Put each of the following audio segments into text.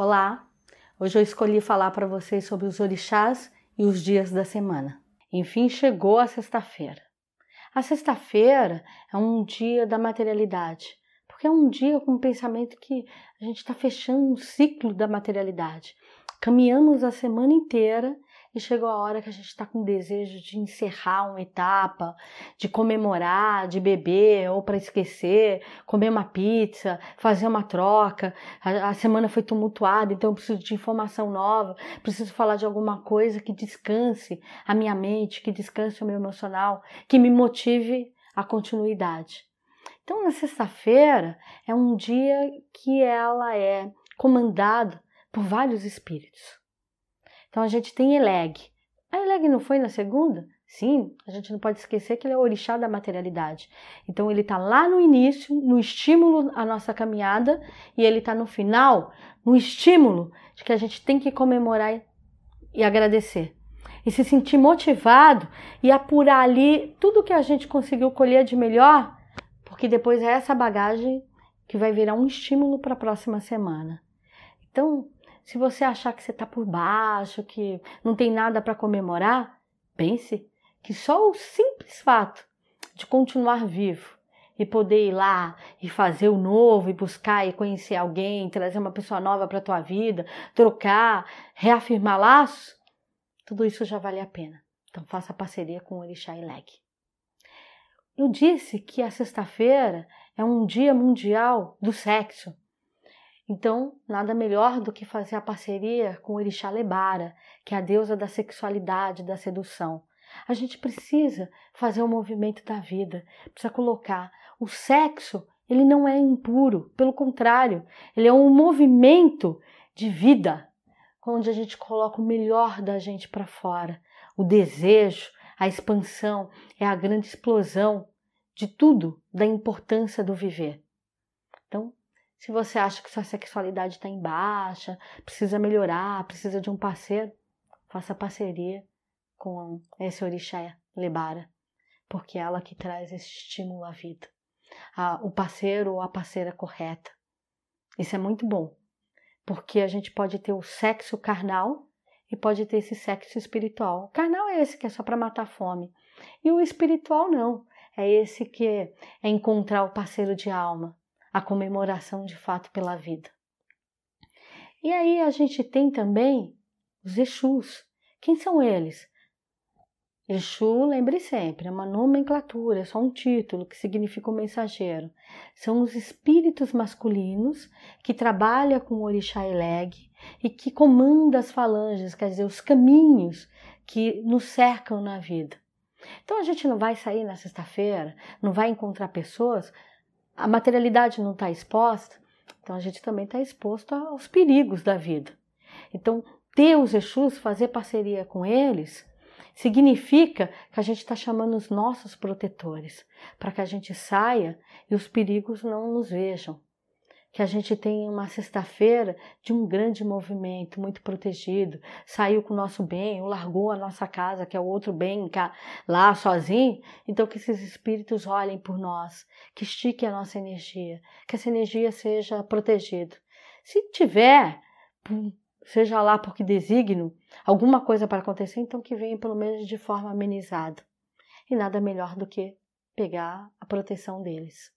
Olá! Hoje eu escolhi falar para vocês sobre os orixás e os dias da semana. Enfim, chegou a sexta-feira. A sexta-feira é um dia da materialidade, porque é um dia com um pensamento que a gente está fechando um ciclo da materialidade. Caminhamos a semana inteira e chegou a hora que a gente está com desejo de encerrar uma etapa, de comemorar, de beber ou para esquecer, comer uma pizza, fazer uma troca. A, a, semana foi tumultuada, então eu preciso de informação nova, preciso falar de alguma coisa que descanse a minha mente, que descanse o meu emocional, que me motive a continuidade. Então, na sexta-feira é um dia que ela é comandada por vários espíritos. Então a gente tem Eleg. A Eleg não foi na segunda? Sim, a gente não pode esquecer que ele é o orixá da materialidade. Então ele está lá no início, no estímulo à nossa caminhada, e ele está no final, no estímulo de que a gente tem que comemorar e agradecer. E se sentir motivado e apurar ali tudo que a gente conseguiu colher de melhor, porque depois é essa bagagem que vai virar um estímulo para a próxima semana. Então, se você achar que você está por baixo, que não tem nada para comemorar, pense que só o simples fato de continuar vivo e poder ir lá e fazer o novo e buscar e conhecer alguém, trazer uma pessoa nova para a tua vida, trocar, reafirmar laços, tudo isso já vale a pena. Então faça parceria com o Orixá e Leg. Eu disse que a sexta-feira é um dia mundial do sexo. Então, nada melhor do que fazer a parceria com Orixá Lebara, que é a deusa da sexualidade, da sedução. A gente precisa fazer o movimento da vida, precisa colocar o sexo, ele não é impuro, pelo contrário, ele é um movimento de vida, onde a gente coloca o melhor da gente para fora. O desejo, a expansão, é a grande explosão de tudo, da importância do viver. Então, se você acha que sua sexualidade está em baixa, precisa melhorar, precisa de um parceiro, faça parceria com esse orixá Lebara, porque é ela que traz esse estímulo à vida. o parceiro ou a parceira correta. Isso é muito bom, porque a gente pode ter o sexo carnal e pode ter esse sexo espiritual. O carnal é esse que é só para matar fome. E o espiritual não. É esse que é encontrar o parceiro de alma, a comemoração de fato pela vida. E aí a gente tem também os Exus. Quem são eles? Exu, lembre sempre, é uma nomenclatura, é só um título que significa o mensageiro. São os espíritos masculinos que trabalham com o Orixá Eleg e que comandam as falanges, quer dizer, os caminhos que nos cercam na vida. Então a gente não vai sair na sexta-feira, não vai encontrar pessoas a materialidade não está exposta, então a gente também está exposto aos perigos da vida. Então, ter os Exus, fazer parceria com eles, significa que a gente está chamando os nossos protetores para que a gente saia e os perigos não nos vejam que a gente tem uma sexta-feira de um grande movimento, muito protegido, saiu com o nosso bem, largou a nossa casa, que é o outro bem, lá sozinho. Então, que esses espíritos olhem por nós, que estique a nossa energia, que essa energia seja protegida. Se tiver, seja lá porque designo, alguma coisa para acontecer, então que venha pelo menos de forma amenizada. E nada melhor do que pegar a proteção deles.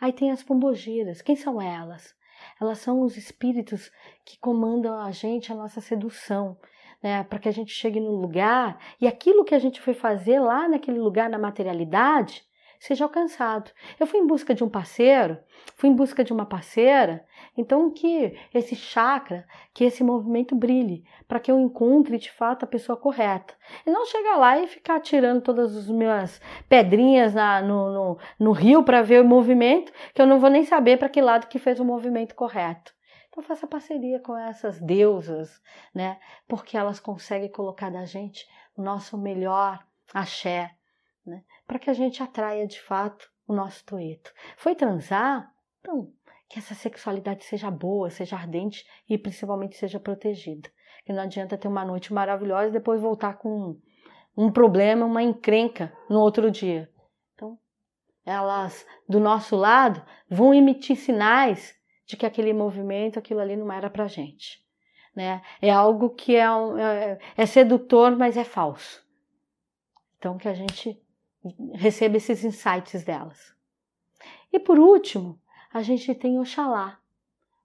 Aí tem as pombogiras. Quem são elas? Elas são os espíritos que comandam a gente, a nossa sedução, né? Para que a gente chegue no lugar e aquilo que a gente foi fazer lá naquele lugar, na materialidade, seja alcançado. Eu fui em busca de um parceiro, fui em busca de uma parceira, então que esse chakra, que esse movimento brilhe, para que eu encontre de fato a pessoa correta. E não chegar lá e ficar tirando todas as minhas pedrinhas na, no, no, no rio para ver o movimento, que eu não vou nem saber para que lado que fez o movimento correto. Então faça parceria com essas deusas, né? Porque elas conseguem colocar da gente o nosso melhor axé, né? para que a gente atraia de fato o nosso toeto. Foi transar? Então, que essa sexualidade seja boa, seja ardente e principalmente seja protegida. Que não adianta ter uma noite maravilhosa e depois voltar com um problema, uma encrenca no outro dia. Então, elas do nosso lado vão emitir sinais de que aquele movimento, aquilo ali não era pra gente. Né? É algo que é, um, é, é sedutor, mas é falso. Então, que a gente receba esses insights delas. E por último, a gente tem Oxalá.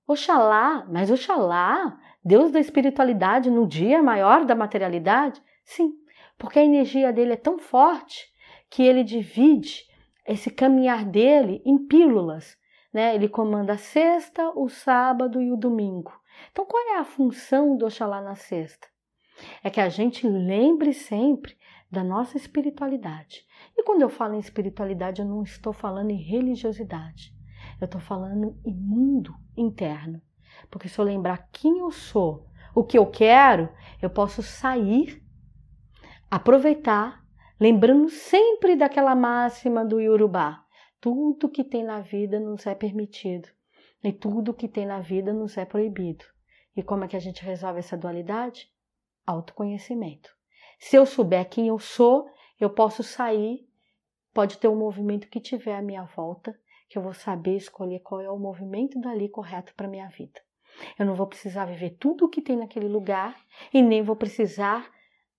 Oxalá, mas Oxalá, Deus da espiritualidade no dia maior da materialidade? Sim, porque a energia dele é tão forte que ele divide esse caminhar dele em pílulas. Né? Ele comanda a sexta, o sábado e o domingo. Então, qual é a função do Oxalá na sexta? É que a gente lembre sempre da nossa espiritualidade. E quando eu falo em espiritualidade, eu não estou falando em religiosidade. Eu estou falando em mundo interno. Porque se eu lembrar quem eu sou, o que eu quero, eu posso sair, aproveitar, lembrando sempre daquela máxima do Yorubá: tudo que tem na vida nos é permitido e tudo que tem na vida nos é proibido. E como é que a gente resolve essa dualidade? Autoconhecimento. Se eu souber quem eu sou, eu posso sair, pode ter um movimento que tiver à minha volta, que eu vou saber escolher qual é o movimento dali correto para minha vida. Eu não vou precisar viver tudo o que tem naquele lugar e nem vou precisar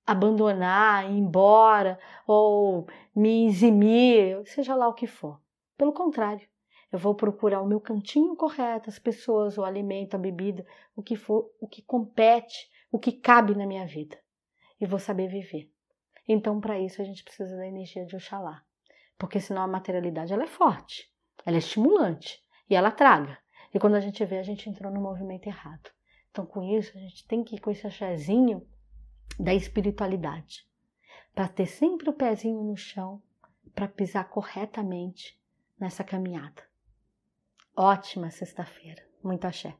abandonar, ir embora ou me eximir, seja lá o que for. Pelo contrário, eu vou procurar o meu cantinho correto, as pessoas, o alimento, a bebida, o que for, o que compete, o que cabe na minha vida e vou saber viver. Então, para isso, a gente precisa da energia de Oxalá. Porque senão a materialidade ela é forte, ela é estimulante e ela traga. E quando a gente vê, a gente entrou no movimento errado. Então, com isso, a gente tem que ir com esse achazinho da espiritualidade. Para ter sempre o pezinho no chão, para pisar corretamente nessa caminhada. Ótima sexta-feira. Muito axé.